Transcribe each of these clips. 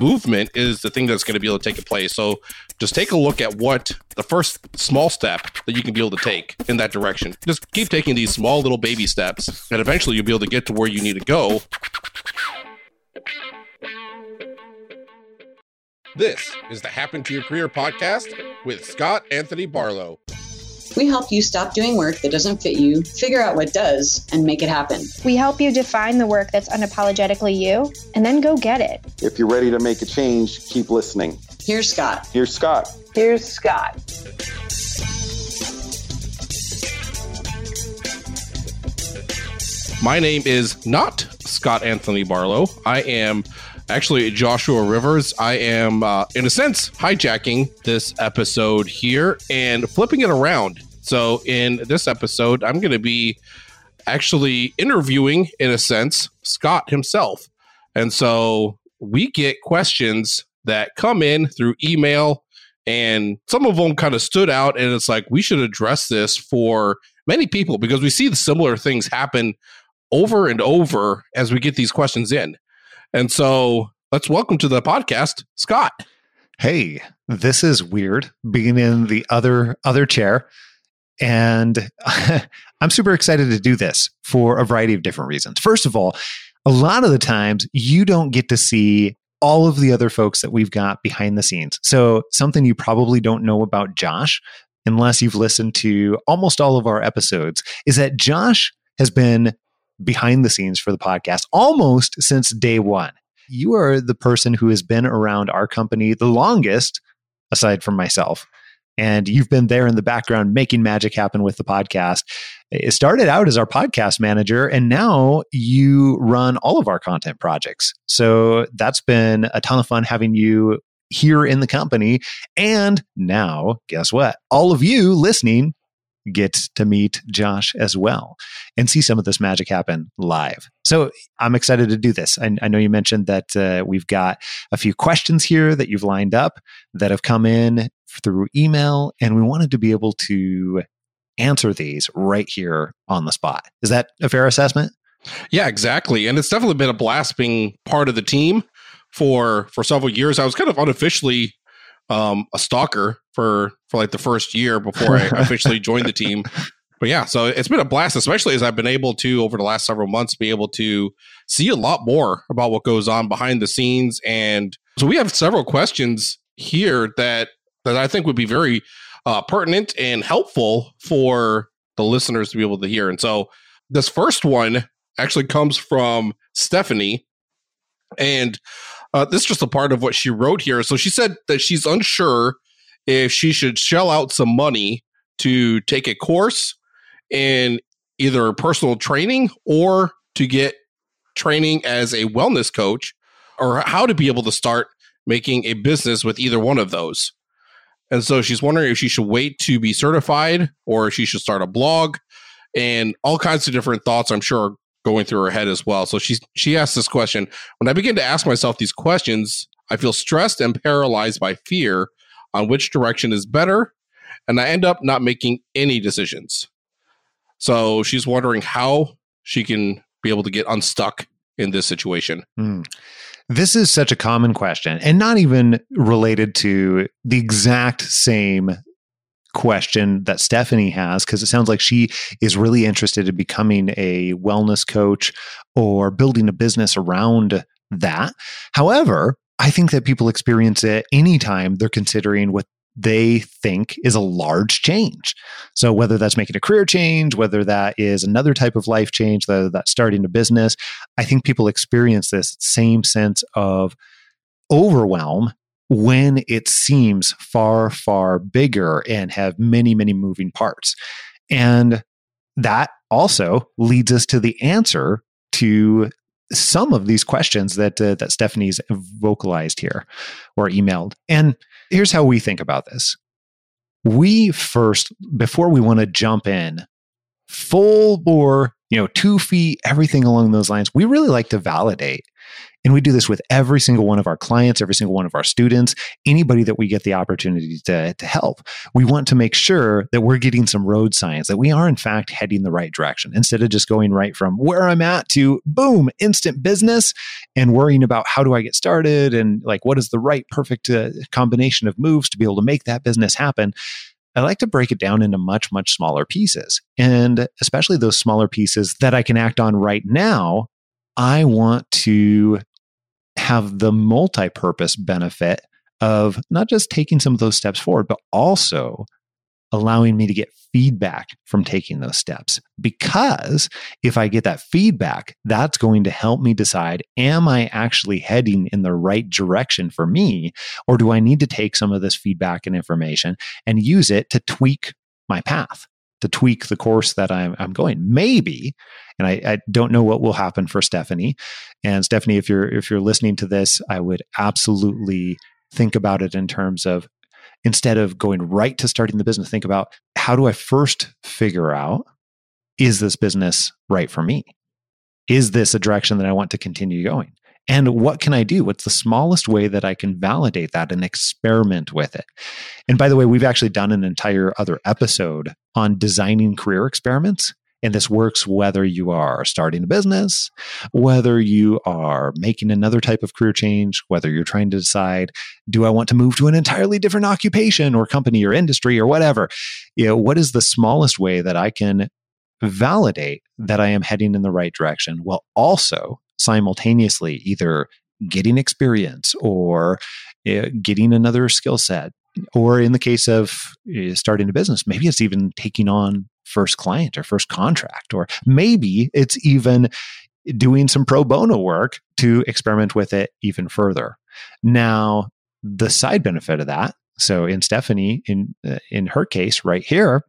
movement is the thing that's going to be able to take a place. So just take a look at what the first small step that you can be able to take in that direction. Just keep taking these small little baby steps, and eventually you'll be able to get to where you need to go. This is the Happen to Your Career podcast with Scott Anthony Barlow. We help you stop doing work that doesn't fit you, figure out what does, and make it happen. We help you define the work that's unapologetically you, and then go get it. If you're ready to make a change, keep listening. Here's Scott. Here's Scott. Here's Scott. My name is not Scott Anthony Barlow. I am actually Joshua Rivers. I am, uh, in a sense, hijacking this episode here and flipping it around. So, in this episode, I'm going to be actually interviewing, in a sense, Scott himself. And so we get questions that come in through email, and some of them kind of stood out. And it's like, we should address this for many people because we see the similar things happen over and over as we get these questions in. And so let's welcome to the podcast, Scott. Hey, this is weird being in the other other chair. And I'm super excited to do this for a variety of different reasons. First of all, a lot of the times you don't get to see all of the other folks that we've got behind the scenes. So, something you probably don't know about Josh, unless you've listened to almost all of our episodes, is that Josh has been behind the scenes for the podcast almost since day one. You are the person who has been around our company the longest, aside from myself. And you've been there in the background making magic happen with the podcast. It started out as our podcast manager, and now you run all of our content projects. So that's been a ton of fun having you here in the company. And now, guess what? All of you listening get to meet Josh as well and see some of this magic happen live. So I'm excited to do this. I, I know you mentioned that uh, we've got a few questions here that you've lined up that have come in through email, and we wanted to be able to answer these right here on the spot. Is that a fair assessment? Yeah, exactly. And it's definitely been a blast being part of the team for for several years. I was kind of unofficially um, a stalker for for like the first year before I officially joined the team. But yeah, so it's been a blast, especially as I've been able to over the last several months be able to see a lot more about what goes on behind the scenes. And so we have several questions here that that I think would be very uh, pertinent and helpful for the listeners to be able to hear. And so this first one actually comes from Stephanie, and uh, this is just a part of what she wrote here. So she said that she's unsure if she should shell out some money to take a course in either personal training or to get training as a wellness coach or how to be able to start making a business with either one of those. And so she's wondering if she should wait to be certified or if she should start a blog and all kinds of different thoughts I'm sure going through her head as well. So she she asked this question. When I begin to ask myself these questions, I feel stressed and paralyzed by fear on which direction is better, and I end up not making any decisions. So she's wondering how she can be able to get unstuck in this situation. Mm. This is such a common question, and not even related to the exact same question that Stephanie has because it sounds like she is really interested in becoming a wellness coach or building a business around that. However, I think that people experience it anytime they're considering what they think is a large change. So, whether that's making a career change, whether that is another type of life change, whether that's starting a business, I think people experience this same sense of overwhelm when it seems far, far bigger and have many, many moving parts. And that also leads us to the answer to some of these questions that uh, that Stephanie's vocalized here or emailed. And here's how we think about this. We first, before we want to jump in, full bore, you know, two feet, everything along those lines, we really like to validate And we do this with every single one of our clients, every single one of our students, anybody that we get the opportunity to, to help. We want to make sure that we're getting some road signs, that we are in fact heading the right direction instead of just going right from where I'm at to boom, instant business and worrying about how do I get started and like what is the right perfect uh, combination of moves to be able to make that business happen. I like to break it down into much, much smaller pieces. And especially those smaller pieces that I can act on right now, I want to have the multi purpose benefit of not just taking some of those steps forward, but also allowing me to get feedback from taking those steps. Because if I get that feedback, that's going to help me decide am I actually heading in the right direction for me? Or do I need to take some of this feedback and information and use it to tweak my path? To tweak the course that I'm, I'm going, maybe, and I, I don't know what will happen for Stephanie. And Stephanie, if you're if you're listening to this, I would absolutely think about it in terms of instead of going right to starting the business, think about how do I first figure out is this business right for me? Is this a direction that I want to continue going? And what can I do? What's the smallest way that I can validate that and experiment with it? And by the way, we've actually done an entire other episode on designing career experiments. And this works whether you are starting a business, whether you are making another type of career change, whether you're trying to decide, do I want to move to an entirely different occupation or company or industry or whatever? You know, what is the smallest way that I can validate that I am heading in the right direction while also simultaneously either getting experience or uh, getting another skill set or in the case of uh, starting a business maybe it's even taking on first client or first contract, or maybe it's even doing some pro bono work to experiment with it even further. Now, the side benefit of that, so in Stephanie, in uh, in her case, right here,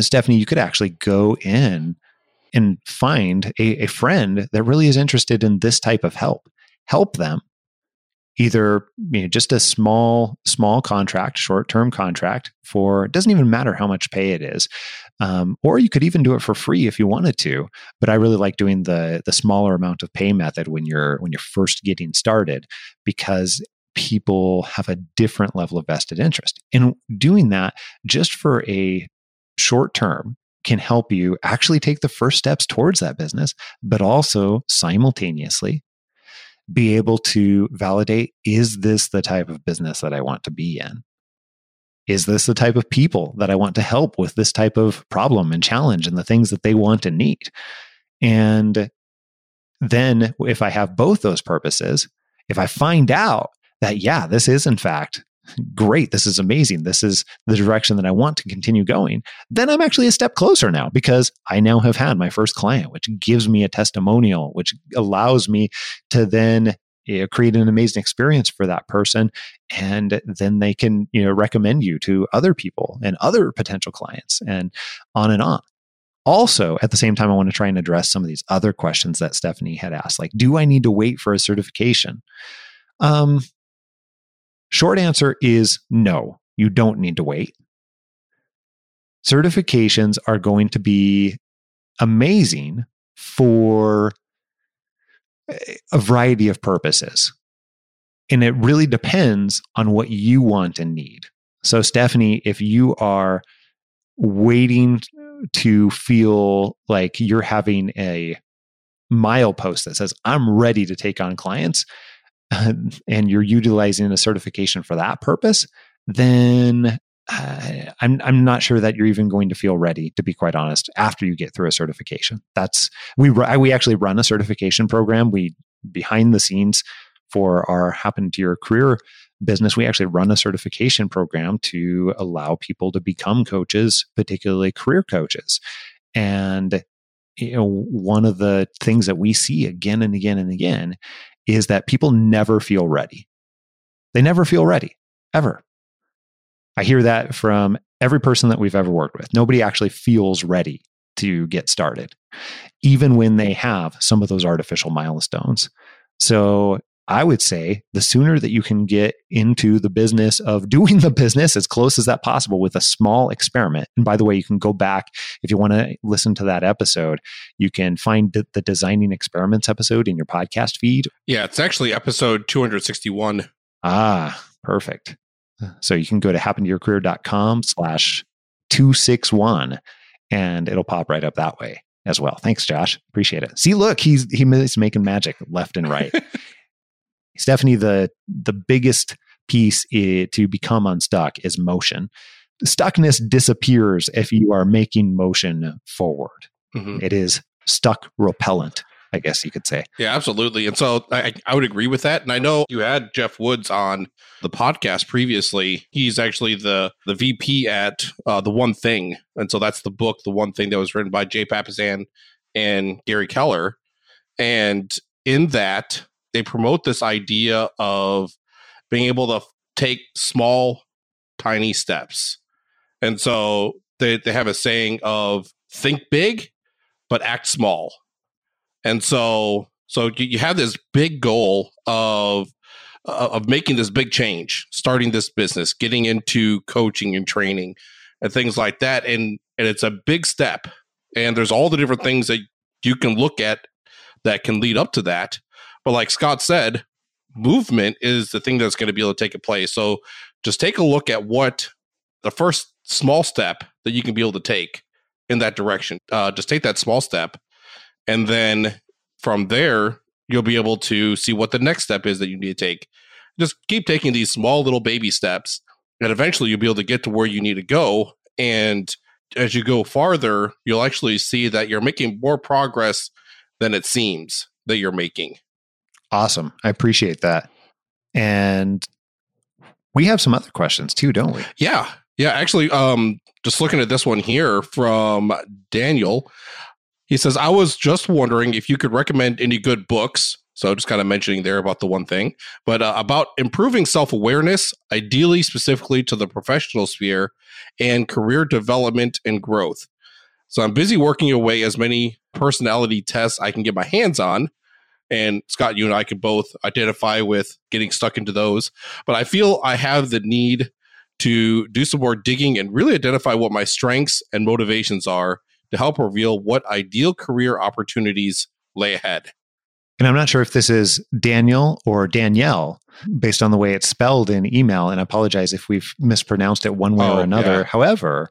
Stephanie, you could actually go in and find a, a friend that really is interested in this type of help. Help them either you know, just a small small contract short term contract for it doesn't even matter how much pay it is um, or you could even do it for free if you wanted to but i really like doing the the smaller amount of pay method when you're when you're first getting started because people have a different level of vested interest and doing that just for a short term can help you actually take the first steps towards that business but also simultaneously be able to validate is this the type of business that I want to be in? Is this the type of people that I want to help with this type of problem and challenge and the things that they want and need? And then, if I have both those purposes, if I find out that, yeah, this is in fact great, this is amazing, this is the direction that I want to continue going, then I'm actually a step closer now because I now have had my first client, which gives me a testimonial, which allows me to then you know, create an amazing experience for that person. And then they can you know recommend you to other people and other potential clients and on and on. Also at the same time i want to try and address some of these other questions that stephanie had asked like do i need to wait for a certification? Um Short answer is no, you don't need to wait. Certifications are going to be amazing for a variety of purposes. And it really depends on what you want and need. So, Stephanie, if you are waiting to feel like you're having a milepost that says, I'm ready to take on clients, and you're utilizing a certification for that purpose, then uh, I'm I'm not sure that you're even going to feel ready, to be quite honest, after you get through a certification. That's we we actually run a certification program. We behind the scenes for our happen to your career business, we actually run a certification program to allow people to become coaches, particularly career coaches. And you know, one of the things that we see again and again and again is that people never feel ready. They never feel ready, ever. I hear that from every person that we've ever worked with. Nobody actually feels ready to get started, even when they have some of those artificial milestones. So I would say the sooner that you can get into the business of doing the business as close as that possible with a small experiment. And by the way, you can go back if you want to listen to that episode, you can find the, the designing experiments episode in your podcast feed. Yeah, it's actually episode 261. Ah, perfect. So you can go to happentoyourcareer.com slash 261 and it'll pop right up that way as well. Thanks, Josh. Appreciate it. See, look, he's he's making magic left and right. Stephanie, the the biggest piece to become unstuck is motion. Stuckness disappears if you are making motion forward. Mhm. It is stuck repellent, I guess you could say. Yeah, absolutely. And so I, I would agree with that. And I know you had Jeff Woods on the podcast previously. He's actually the the VP at uh, the One Thing, and so that's the book, the One Thing that was written by Jay Papasan and Gary Keller. And in that, they promote this idea of being able to take small, tiny steps. And so they, they have a saying of think big, but act small. And so so you, have this big goal of uh, of making this big change, starting this business, getting into coaching and training and things like that. And and it's a big step. And there's all the different things that you can look at that can lead up to that. But like Scott said, movement is the thing that's going to be able to take a place. So just take a look at what the first small step that you can be able to take in that direction. Uh, just take that small step, and then from there you'll be able to see what the next step is that you need to take. Just keep taking these small little baby steps, and eventually you'll be able to get to where you need to go. And as you go farther, you'll actually see that you're making more progress than it seems that you're making. Awesome. I appreciate that. And we have some other questions too, don't we? Yeah. Yeah. Actually, um, just looking at this one here from Daniel, he says, I was just wondering if you could recommend any good books. So just kind of mentioning there about the one thing, but uh, about improving self awareness, ideally specifically to the professional sphere and career development and growth. So I'm busy working away as many personality tests I can get my hands on. And Scott, you and I can both identify with getting stuck into those. But I feel I have the need to do some more digging and really identify what my strengths and motivations are to help reveal what ideal career opportunities lay ahead. And I'm not sure if this is Daniel or Danielle based on the way it's spelled in email. And I apologize if we've mispronounced it one way Oh, or another. yeah. However,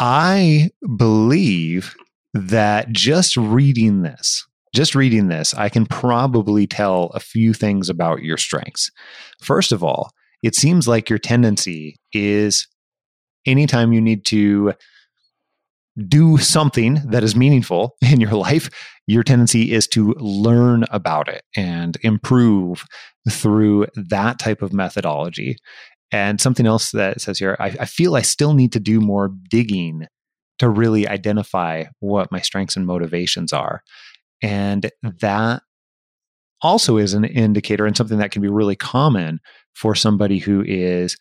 I believe that just reading this, just reading this, I can probably tell a few things about your strengths. First of all, it seems like your tendency is anytime you need to do something that is meaningful in your life, your tendency is to learn about it and improve through that type of methodology. And something else that says here, I, I feel I still need to do more digging to really identify what my strengths and motivations are. And that also is an indicator and something that can be really common for somebody who is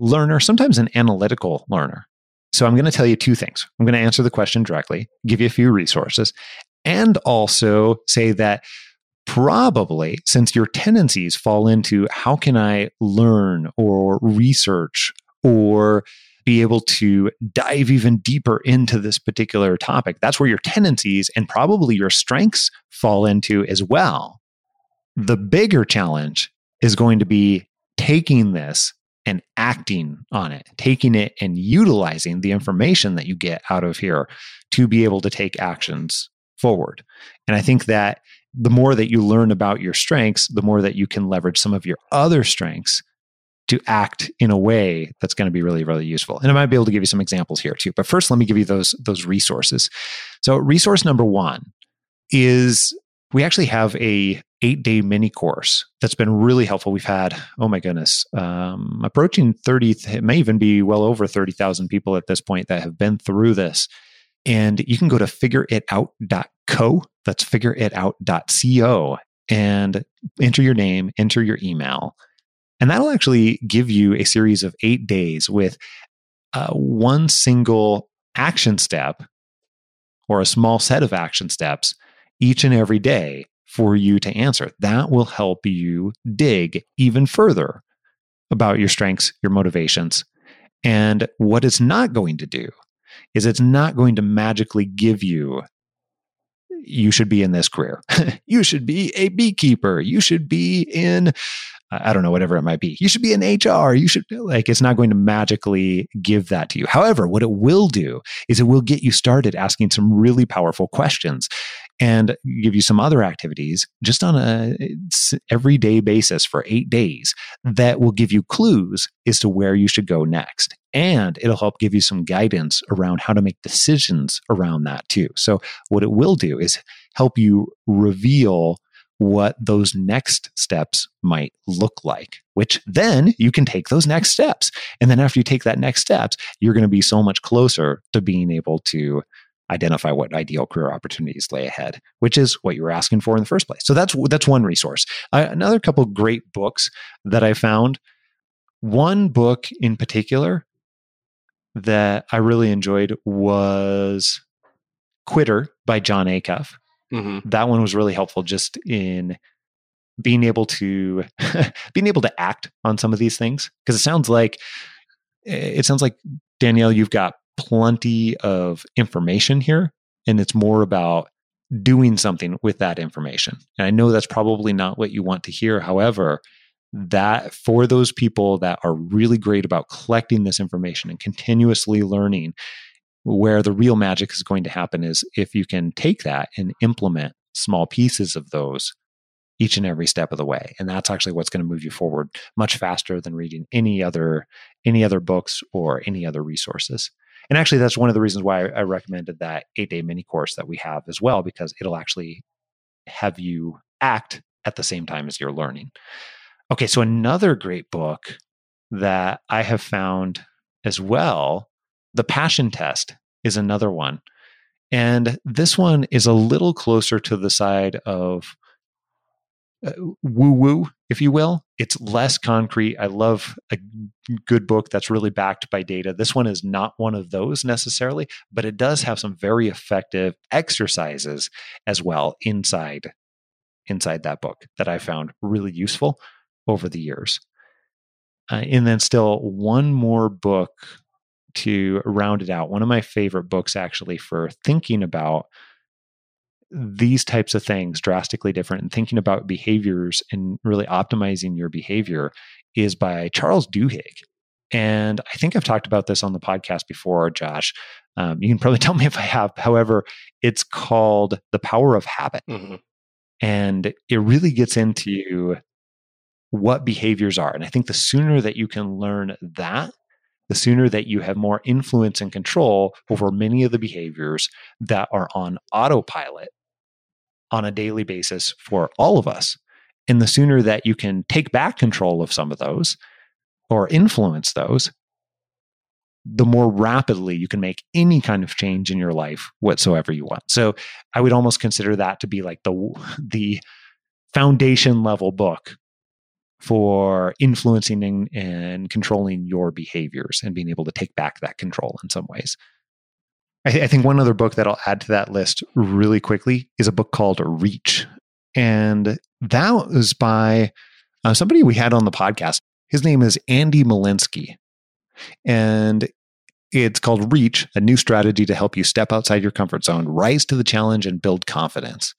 learner, sometimes an analytical learner. So I'm going to tell you two things. I'm going to answer the question directly, give you a few resources, and also say that probably since your tendencies fall into how can I learn or research or be able to dive even deeper into this particular topic, that's where your tendencies and probably your strengths fall into as well. The bigger challenge is going to be taking this and acting on it, taking it and utilizing the information that you get out of here to be able to take actions forward. And I think that the more that you learn about your strengths, the more that you can leverage some of your other strengths to act in a way that's going to be really, really useful. And I might be able to give you some examples here too. But first, let me give you those, those resources. So, resource number one is we actually have a eight day mini course that's been really helpful. We've had, oh my goodness, um, approaching 30, it may even be well over 30,000 people at this point that have been through this. And you can go to figureitout.co, that's figureitout.co, and enter your name, enter your email. And that'll actually give you a series of eight days with uh, one single action step or a small set of action steps each and every day for you to answer. That will help you dig even further about your strengths, your motivations. And what it's not going to do is it's not going to magically give you you should be in this career. you should be a beekeeper. You should be in I don't know, whatever it might be. You should be in HR. You should, like, it's not going to magically give that to you. However, what it will do is it will get you started asking some really powerful questions and give you some other activities just on a everyday basis for eight days that will give you clues as to where you should go next. And it'll help give you some guidance around how to make decisions around that too. So, what it will do is help you reveal what those next steps might look like, which then you can take those next steps. And then after you take that next steps, you're going to be so much closer to being able to identify what ideal career opportunities lay ahead, which is what you were asking for in the first place. So that's that's one resource. Uh, another couple great books that I found. One book in particular that I really enjoyed was Quitter by Jon Acuff. Mm-hmm. That one was really helpful just in being able to being able to act on some of these things because it sounds like it sounds like Danielle you've got plenty of information here and it's more about doing something with that information. And I know that's probably not what you want to hear. However, that for those people that are really great about collecting this information and continuously learning where the real magic is going to happen is if you can take that and implement small pieces of those each and every step of the way. And that's actually what's going to move you forward much faster than reading any other any other books or any other resources. And actually that's one of the reasons why i recommended that eight day mini course that we have as well because it'll actually have you act at the same time as you're learning. Okay so another great book that i have found as well the passion test is another one. And this one is a little closer to the side of uh, woo woo, if you will. It's less concrete. I love a good book that's really backed by data. This one is not one of those necessarily, but it does have some very effective exercises as well inside inside that book that I found really useful over the years. Uh, and then still one more book to round it out. One of my favorite books, actually, for thinking about these types of things drastically different and thinking about behaviors and really optimizing your behavior is by Charles Duhigg. And I think I've talked about this on the podcast before, Josh. Um, you can probably tell me if I have. However, it's called The Power of Habit. Mm-hmm. And it really gets into what behaviors are. And I think the sooner that you can learn that, the sooner that you have more influence and control over many of the behaviors that are on autopilot on a daily basis for all of us. And the sooner that you can take back control of some of those or influence those, the more rapidly you can make any kind of change in your life whatsoever you want. So I would almost consider that to be like the the foundation level book for influencing and, and, controlling your behaviors and being able to take back that control in some ways. I, th- I, think one other book that I'll add to that list really quickly is a book called Reach. And that was by uh, somebody we had on the podcast. His name is Andy Molinsky. And it's called Reach, a new strategy to help you step outside your comfort zone, rise to the challenge, and build confidence.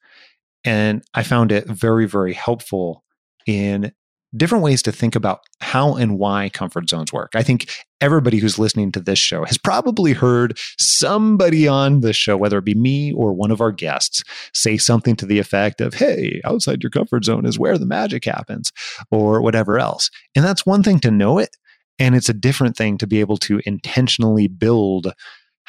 And I found it very, very helpful in different ways to think about how and why comfort zones work. I think everybody who's listening to this show has probably heard somebody on this show, whether it be me or one of our guests, say something to the effect of, Hey, outside your comfort zone is where the magic happens, or whatever else. And that's one thing to know it. And it's a different thing to be able to intentionally build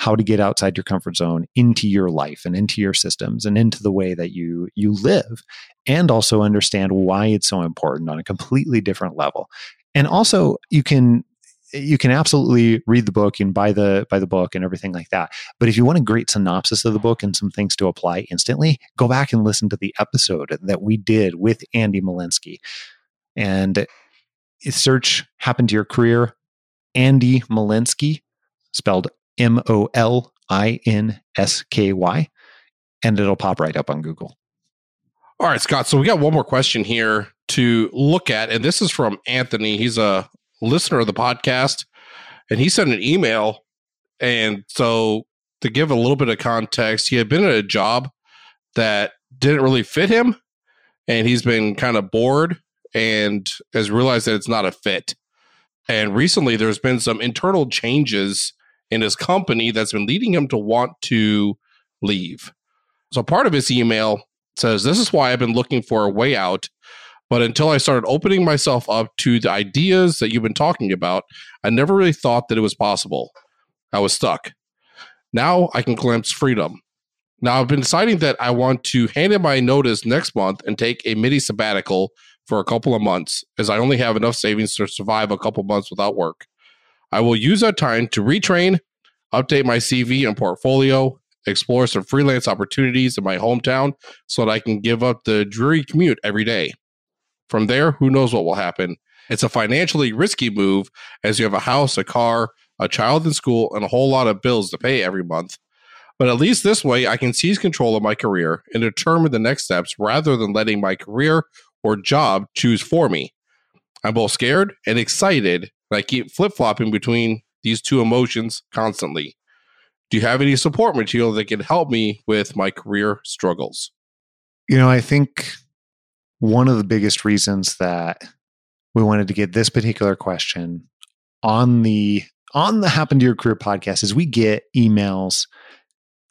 how to get outside your comfort zone into your life and into your systems and into the way that you you live and also understand why it's so important on a completely different level. And also you can you can absolutely read the book and buy the buy the book and everything like that. But if you want a great synopsis of the book and some things to apply instantly go back and listen to the episode that we did with andy molinsky and search happen to your career andy molinsky spelled M O L I N S K Y, and it'll pop right up on Google. All right, Scott. So we got one more question here to look at, and this is from Anthony. He's a listener of the podcast, and he sent an email. And so, to give a little bit of context, he had been at a job that didn't really fit him, and he's been kind of bored and has realized that it's not a fit. And recently, there's been some internal changes in his company that's been leading him to want to leave. So, part of his email says, This is why I've been looking for a way out. But until I started opening myself up to the ideas that you've been talking about, I never really thought that it was possible. I was stuck. Now I can glimpse freedom. Now I've been deciding that I want to hand in my notice next month and take a mini sabbatical for a couple of months, as I only have enough savings to survive a couple months without work. I will use that time to retrain, update my CV and portfolio, explore some freelance opportunities in my hometown so that I can give up the dreary commute every day. From there, who knows what will happen. It's a financially risky move as you have a house, a car, a child in school, and a whole lot of bills to pay every month. But at least this way, I can seize control of my career and determine the next steps rather than letting my career or job choose for me. I'm both scared and excited, and I keep flip flopping between these two emotions constantly. Do you have any support material that can help me with my career struggles? You know, I think one of the biggest reasons that we wanted to get this particular question on the on the Happen to Your Career podcast is we get emails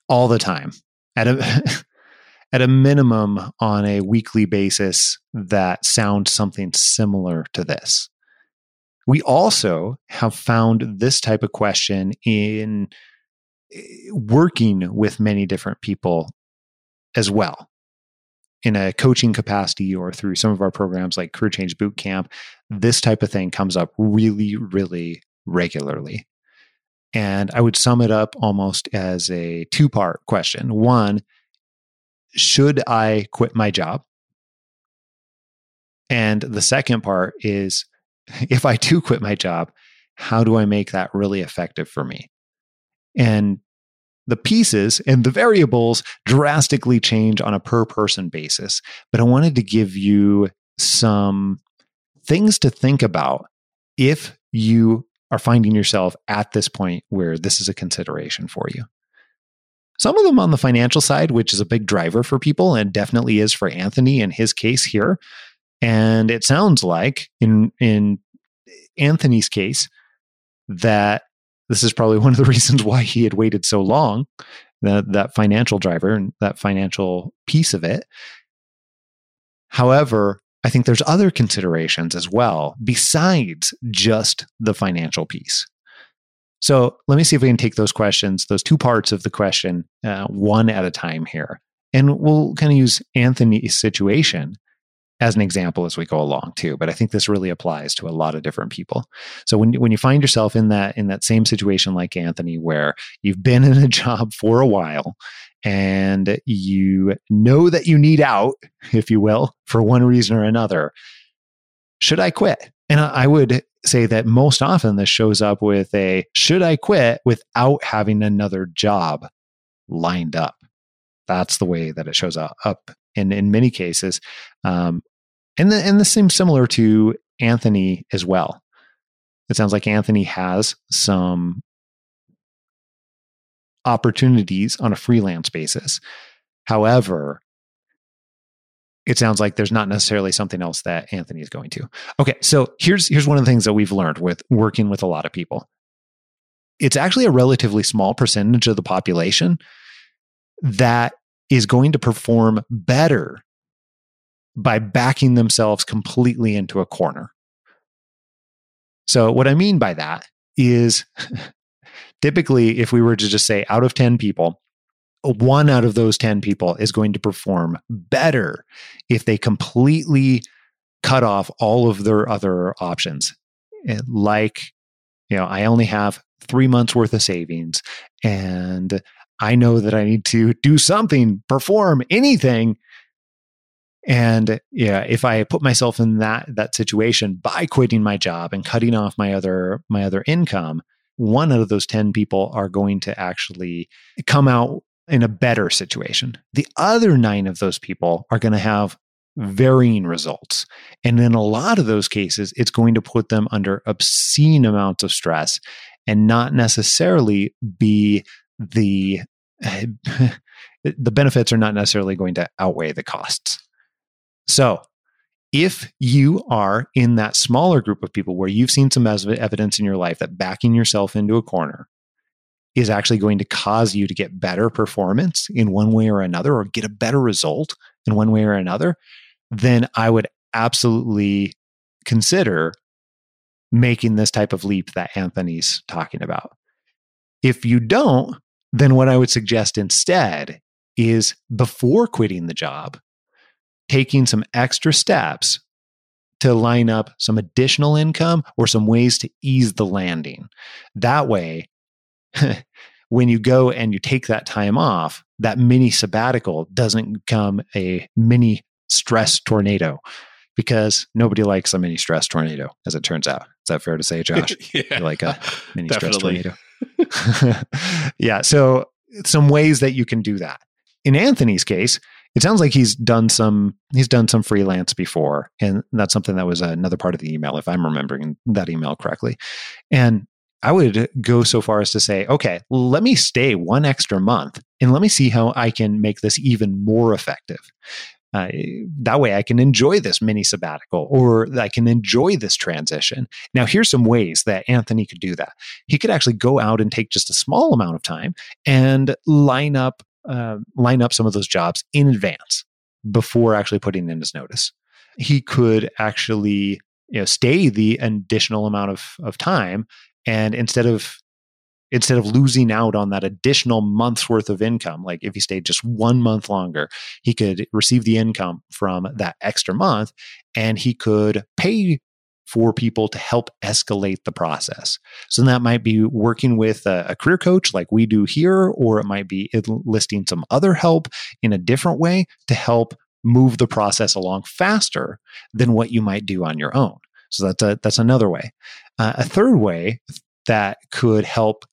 all the time at a at a minimum on a weekly basis that sound something similar to this. We also have found this type of question in eh, working with many different people as well in a coaching capacity or through some of our programs like Career Change Boot Camp. This type of thing comes up really, really regularly. And I would sum it up almost as a two part question. One, should I quit my job? And the second part is if I do quit my job, how do I make that really effective for me? And the pieces and the variables drastically change on a per person basis. But I wanted to give you some things to think about if you are finding yourself at this point where this is a consideration for you. Some of them on the financial side, which is a big driver for people and definitely is for Anthony in his case here. And it sounds like in in Anthony's case that this is probably one of the reasons why he had waited so long, that that financial driver and that financial piece of it. However, I think there's other considerations as well besides just the financial piece. So let me see if we can take those questions, those two parts of the question, uh, one at a time here. And we'll kind of use Anthony's situation as an example as we go along too. But I think this really applies to a lot of different people. So when when you find yourself in that in that same situation like Anthony, where you've been in a job for a while and you know that you need out, if you will, for one reason or another, should I quit? And I would say that most often this shows up with a should I quit without having another job lined up. That's the way that it shows up, in, in many cases. Um, and, the, and this seems similar to Anthony as well. It sounds like Anthony has some opportunities on a freelance basis. However, it sounds like there's not necessarily something else that Anthony is going to. Okay, so here's here's one of the things that we've learned with working with a lot of people. It's actually a relatively small percentage of the population that is going to perform better by backing themselves completely into a corner. So what I mean by that is typically if we were to just say out of 10 people, one out of those 10 people is going to perform better if they completely cut off all of their other options. Like, you know, I only have three months worth of savings and I know that I need to do something, perform anything. And yeah, if I put myself in that that situation by quitting my job and cutting off my other my other income, one out of those 10 people are going to actually come out in a better situation. The other nine of those people are going to have varying results. And in a lot of those cases, it's going to put them under obscene amounts of stress and not necessarily be the the benefits are not necessarily going to outweigh the costs. So, if you are in that smaller group of people where you've seen some evidence in your life that backing yourself into a corner is actually going to cause you to get better performance in one way or another, or get a better result in one way or another, then I would absolutely consider making this type of leap that Anthony's talking about. If you don't, then what I would suggest instead is before quitting the job, taking some extra steps to line up some additional income or some ways to ease the landing. That way, when you go and you take that time off, that mini sabbatical doesn't become a mini stress tornado because nobody likes a mini stress tornado, as it turns out. Is that fair to say, Josh? yeah, like a mini stress tornado. yeah. So, some ways that you can do that. In Anthony's case, it sounds like he's done some he's done some freelance before and that's something that was another part of the email if i'm remembering that email correctly and i would go so far as to say okay let me stay one extra month and let me see how i can make this even more effective uh, that way I can enjoy this mini sabbatical or I can enjoy this transition. Now, here's some ways that Anthony could do that. He could actually go out and take just a small amount of time and line up uh, line up some of those jobs in advance before actually putting in his notice. He could actually you know stay the additional amount of, of time and instead of instead of losing out on that additional month's worth of income like if he stayed just one month longer he could receive the income from that extra month and he could pay for people to help escalate the process. So that might be working with a, a, career coach like we do here, or it might be enlisting some other help in a different way to help move the process along faster than what you might do on your own. So that's a, that's another way. Uh, a third way that could help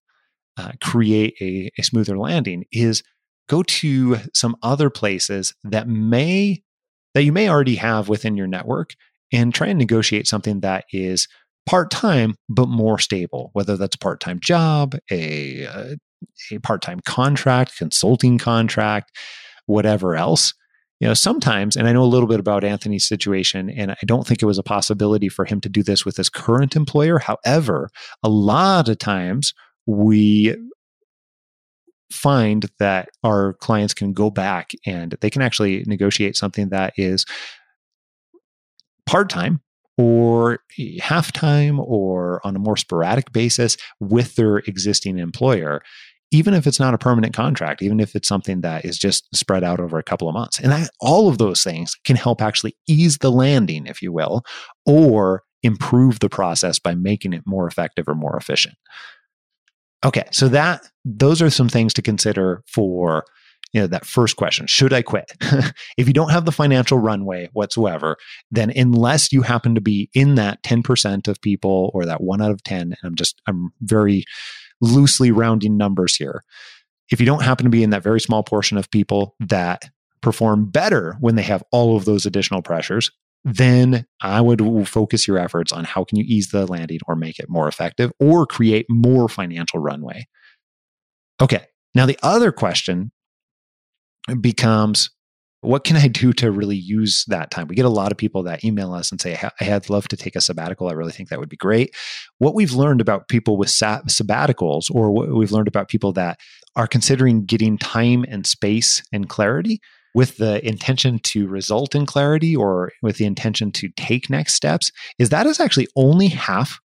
uh, create a, a smoother landing is go to some other places that may that you may already have within your network and try and negotiate something that is part time but more stable, whether that's a part time job, a, a, part time contract, consulting contract, whatever else. You know, sometimes, and I know a little bit about Anthony's situation, and I don't think it was a possibility for him to do this with his current employer. However, a lot of times we find that our clients can go back and they can actually negotiate something that is part time or half time or on a more sporadic basis with their existing employer, even if it's not a permanent contract, even if it's something that is just spread out over a couple of months. And that, all of those things can help actually ease the landing, if you will, or improve the process by making it more effective or more efficient. Okay, so that those are some things to consider for you know that first question should i quit if you don't have the financial runway whatsoever then unless you happen to be in that 10% of people or that 1 out of 10 and i'm just i'm very loosely rounding numbers here if you don't happen to be in that very small portion of people that perform better when they have all of those additional pressures then I would focus your efforts on how can you ease the landing or make it more effective or create more financial runway. Okay. Now the other question becomes what can I do to really use that time? We get a lot of people that email us and say, I had love to take a sabbatical. I really think that would be great. What we've learned about people with sabbaticals, or what we've learned about people that are considering getting time and space and clarity, with the intention to result in clarity or with the intention to take next steps is that is actually only half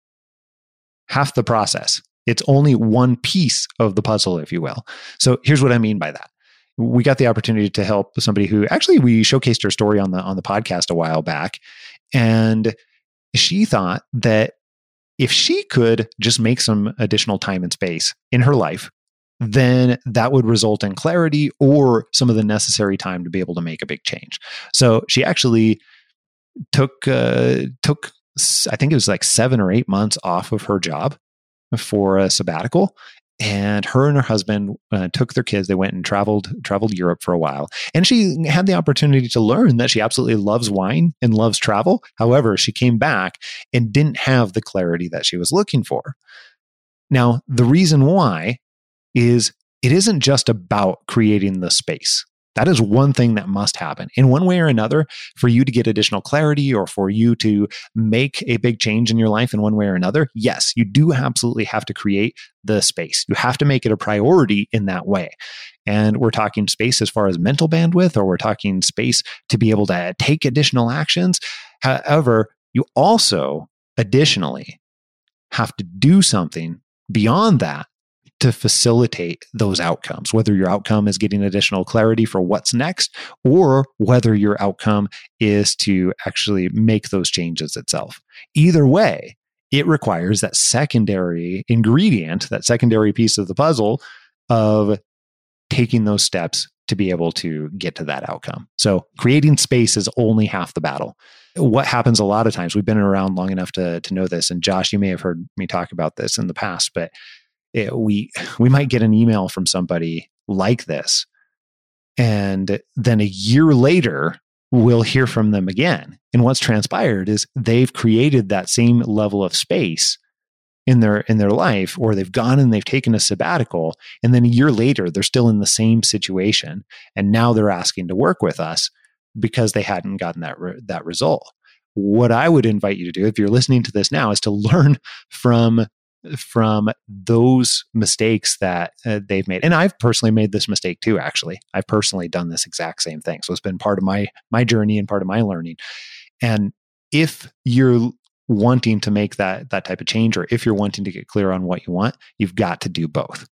half the process it's only one piece of the puzzle if you will so here's what i mean by that we got the opportunity to help somebody who actually we showcased her story on the on the podcast a while back and she thought that if she could just make some additional time and space in her life then that would result in clarity or some of the necessary time to be able to make a big change. So she actually took uh, took I think it was like seven or eight months off of her job for a sabbatical and her and her husband uh, took their kids they went and traveled traveled europe for a while and she had the opportunity to learn that she absolutely loves wine and loves travel. However she came back and didn't have the clarity that she was looking for. Now the reason why is it isn't just about creating the space that is one thing that must happen in one way or another for you to get additional clarity or for you to make a big change in your life in one way or another. Yes, you do absolutely have to create the space. You have to make it a priority in that way. And we're talking space as far as mental bandwidth, or we're talking space to be able to take additional actions. However, you also additionally have to do something beyond that to facilitate those outcomes, whether your outcome is getting additional clarity for what's next, or whether your outcome is to actually make those changes itself. Either way, it requires that secondary ingredient, that secondary piece of the puzzle of taking those steps to be able to get to that outcome. So creating space is only half the battle. What happens a lot of times, we've been around long enough to, to know this, and Josh, you may have heard me talk about this in the past, but it, we we might get an email from somebody like this and then a year later we'll hear from them again. And what's transpired is they've created that same level of space in their in their life or they've gone and they've taken a sabbatical and then a year later they're still in the same situation and now they're asking to work with us because they hadn't gotten that re- that result. What i would invite you to do if you're listening to this now is to learn from from those mistakes that uh, they've made. And i've personally made this mistake too actually. I've personally done this exact same thing. So it's been part of my my journey and part of my learning. And if you're wanting to make that that type of change or if you're wanting to get clear on what you want you've got to do both.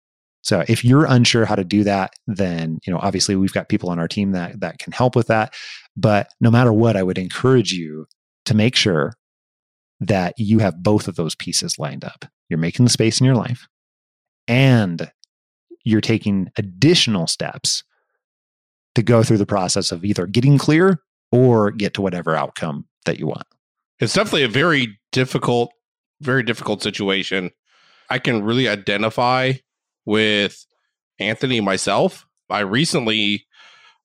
So if you're unsure how to do that then you know obviously we've got people on our team that that can help with that. But no matter what i would encourage you to make sure that you have both of those pieces lined up you're making the space in your life and you're taking additional steps to go through the process of either getting clear or get to whatever outcome that you want. It's definitely a very difficult, very difficult situation. I can really identify with Anthony myself. I recently,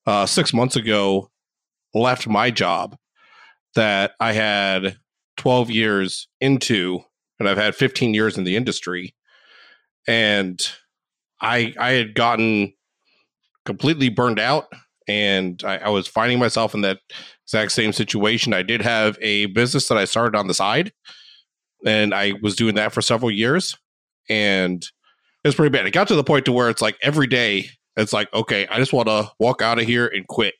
uh, six months ago, left my job that I had 12 years into and I've had 15 years in the industry, and I I had gotten completely burned out, and I, I was finding myself in that exact same situation. I did have a business that I started on the side, and I was doing that for several years, and it was pretty bad. It got to the point to where it's like every day, it's like, okay, I just want to walk out of here and quit.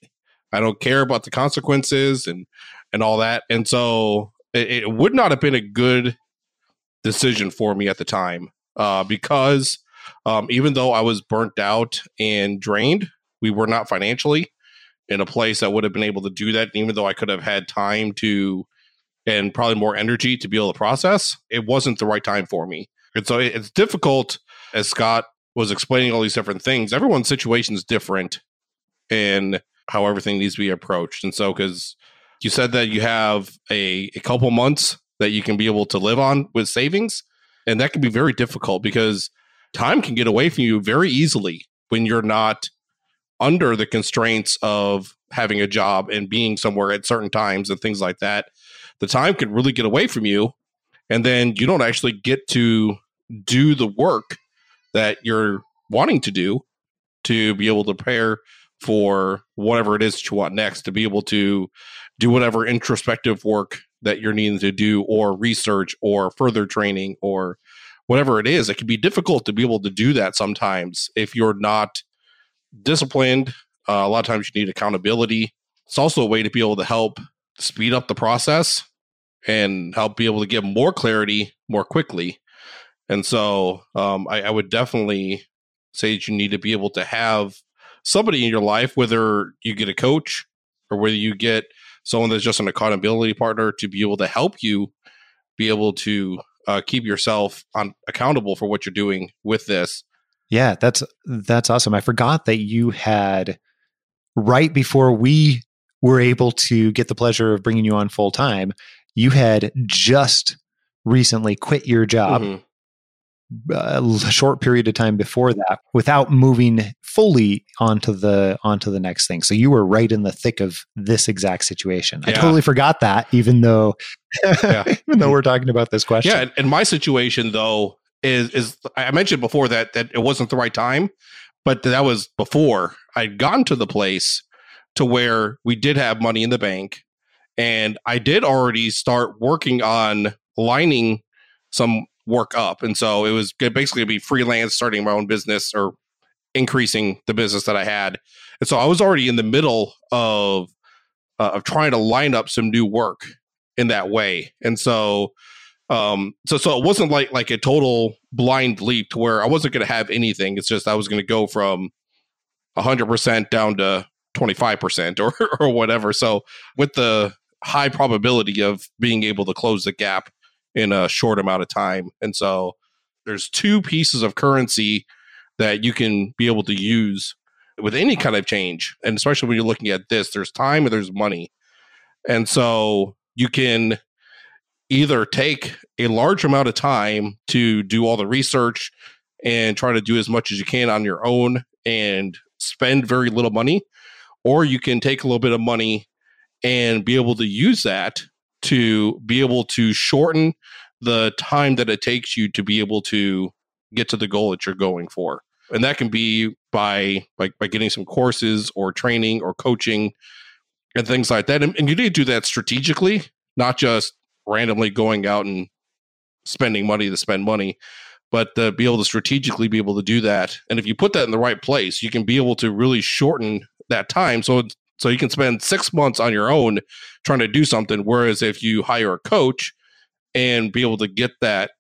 I don't care about the consequences and and all that. And so it, it would not have been a good decision for me at the time uh, because um, even though I was burnt out and drained, we were not financially in a place that would have been able to do that. Even though I could have had time to and probably more energy to be able to process, it wasn't the right time for me. And so it's difficult, as Scott was explaining all these different things. Everyone's situation is different in how everything needs to be approached. And so, because you said that you have a, a couple months that you can be able to live on with savings. And that can be very difficult because time can get away from you very easily when you're not under the constraints of having a job and being somewhere at certain times and things like that. The time can really get away from you. And then you don't actually get to do the work that you're wanting to do to be able to prepare for whatever it is that you want next, to be able to do whatever introspective work that you're needing to do or research or further training or whatever it is it can be difficult to be able to do that sometimes if you're not disciplined. Uh, a lot of times you need accountability. It's also a way to be able to help speed up the process and help be able to get more clarity more quickly. And so um, I, I would definitely say that you need to be able to have somebody in your life whether you get a coach or whether you get someone that's just an accountability partner to be able to help you be able to uh, keep yourself on accountable for what you're doing with this. Yeah, that's that's awesome. I forgot that you had right before we were able to get the pleasure of bringing you on full time, you had just recently quit your job. Mm-hmm. A short period of time before that without moving fully onto the onto the next thing. So you were right in the thick of this exact situation. I totally forgot that, even though Yeah. even though we're talking about this question. Yeah, and, and my situation though is is I mentioned before that that it wasn't the right time, but that was before i'd gone to the place to where we did have money in the bank, and I did already start working on lining some work up, and so it was basically to be freelance, starting my own business or increasing the business that I had, and so I was already in the middle of uh, of trying to line up some new work in that way, and so um so so it wasn't like like a total blind leap to where i wasn't going to have anything. It's just i was going to go from 100% down to 25% or or whatever. So with the high probability of being able to close the gap in a short amount of time. And so there's two pieces of currency that you can be able to use with any kind of change. And especially when you're looking at this there's time and there's money. And so you can either take a large amount of time to do all the research and try to do as much as you can on your own and spend very little money, or you can take a little bit of money and be able to use that to be able to shorten the time that it takes you to be able to get to the goal that you're going for. And that can be by like by getting some courses or training or coaching and things like that. And, and you need to do that strategically, not just randomly going out and spending money to spend money, but to be able to strategically be able to do that. And if you put that in the right place, you can be able to really shorten that time. So so you can spend six months on your own trying to do something. Whereas if you hire a coach and be able to get that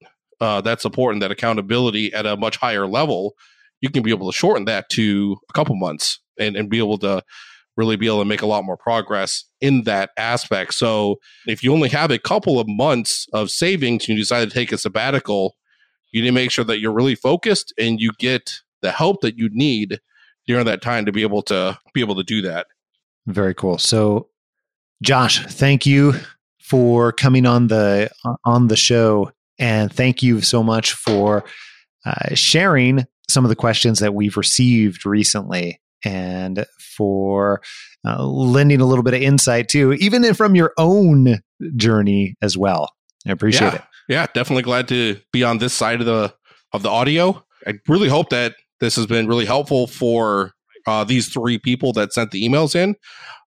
uh, that support and that accountability at a much higher level, you can be able to shorten that to a couple months and, and be able to really be able to make a lot more progress in that aspect. So if you only have a couple of months of savings and you decide to take a sabbatical, you need to make sure that you're really focused and you get the help that you need during that time to be able to be able to do that. Very cool. So, Josh, thank you for coming on the on the show, and thank you so much for uh, sharing some of the questions that we've received recently, and for uh, lending a little bit of insight too, even from your own journey as well. I appreciate yeah. it. Yeah, definitely glad to be on this side of the of the audio. I really hope that this has been really helpful for uh, these three people that sent the emails in.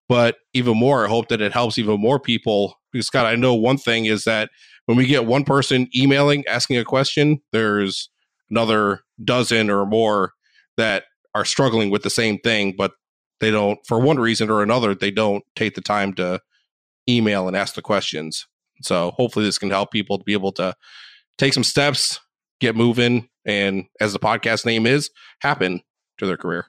But even more, I hope that it helps even more people. Because Scott, I know one thing is that when we get one person emailing asking a question, there's another dozen or more that are struggling with the same thing, but they don't, for one reason or another, they don't take the time to email and ask the questions. So hopefully this can help people to be able to take some steps, get moving, and as the podcast name is, happen to their career.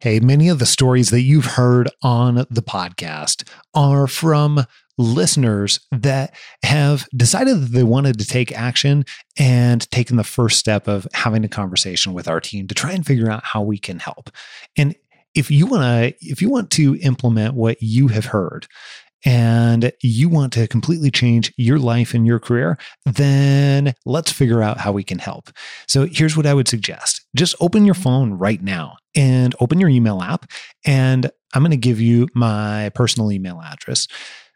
Hey, many of the stories that you've heard on the podcast are from listeners that have decided that they wanted to take action and taken the first step of having a conversation with our team to try and figure out how we can help. And if you want to if you want to implement what you have heard and you want to completely change your life and your career, then let's figure out how we can help. So here's what I would suggest. Just open your mm-hmm. phone right now and open your email app. And I'm going to give you my personal email address,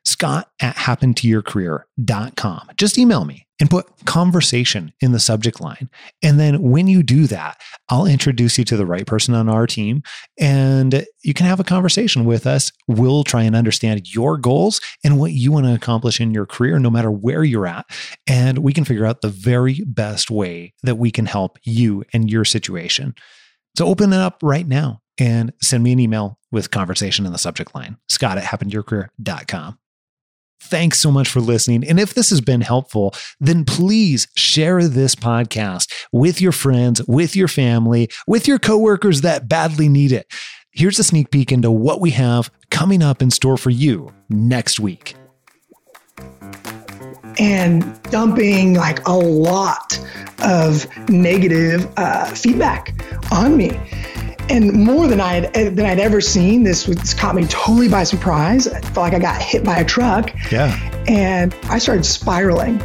scott at happentoyourcareer.com. Just email me and put conversation in the subject line. And then when you do that, I'll introduce you to the right person on our team and you can have a conversation with us. We'll try and understand your goals and what you want to accomplish in your career, no matter where you're at. And we can figure out the very best way that we can help you and your situation. So open it up right now and send me an email with conversation in the subject line, scott at happentoyourcareer.com. Thanks so much for listening. And if this has been helpful, then please share this podcast with your friends, with your family, with your coworkers that badly need it. Here's a sneak peek into what we have coming up in store for you next week. And dumping like a lot of negative uh, feedback on me and more than I'd eh, than I'd ever seen. This was caught me totally by surprise. I felt like I got hit by a truck. Yeah. And I started spiraling.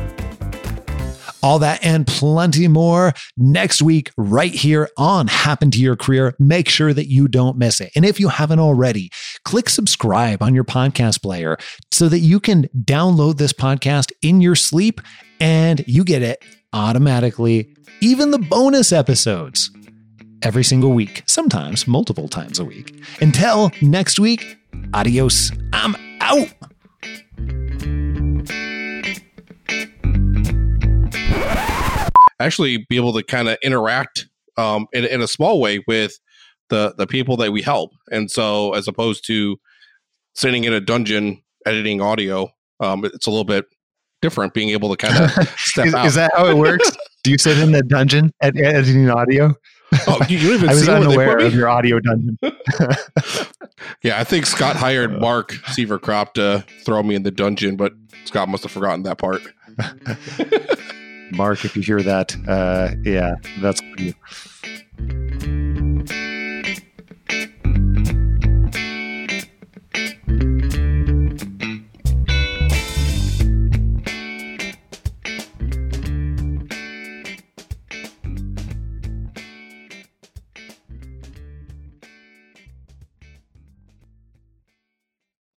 All that and plenty more next week, right here on Happen to Your Career. Make sure that you don't miss it. And if you haven't already, click subscribe on your podcast player so that you can download this podcast in your sleep and you get it automatically, even the bonus episodes every single week, sometimes multiple times a week. Until next week, adios. I'm out. actually be able to kind of interact um, in, in a small way with the the people that we help. And so, as opposed to sitting in a dungeon editing audio, um, it's a little bit different. Being able to kind of step is, out. is that how it works? Do you sit in the dungeon ed- editing audio? Oh, you, even I was unaware of your audio dungeon. Yeah, I think Scott hired Mark Seavercrop to throw me in the dungeon, but Scott must have forgotten that part. Mark, if you hear that, uh, yeah, that's you.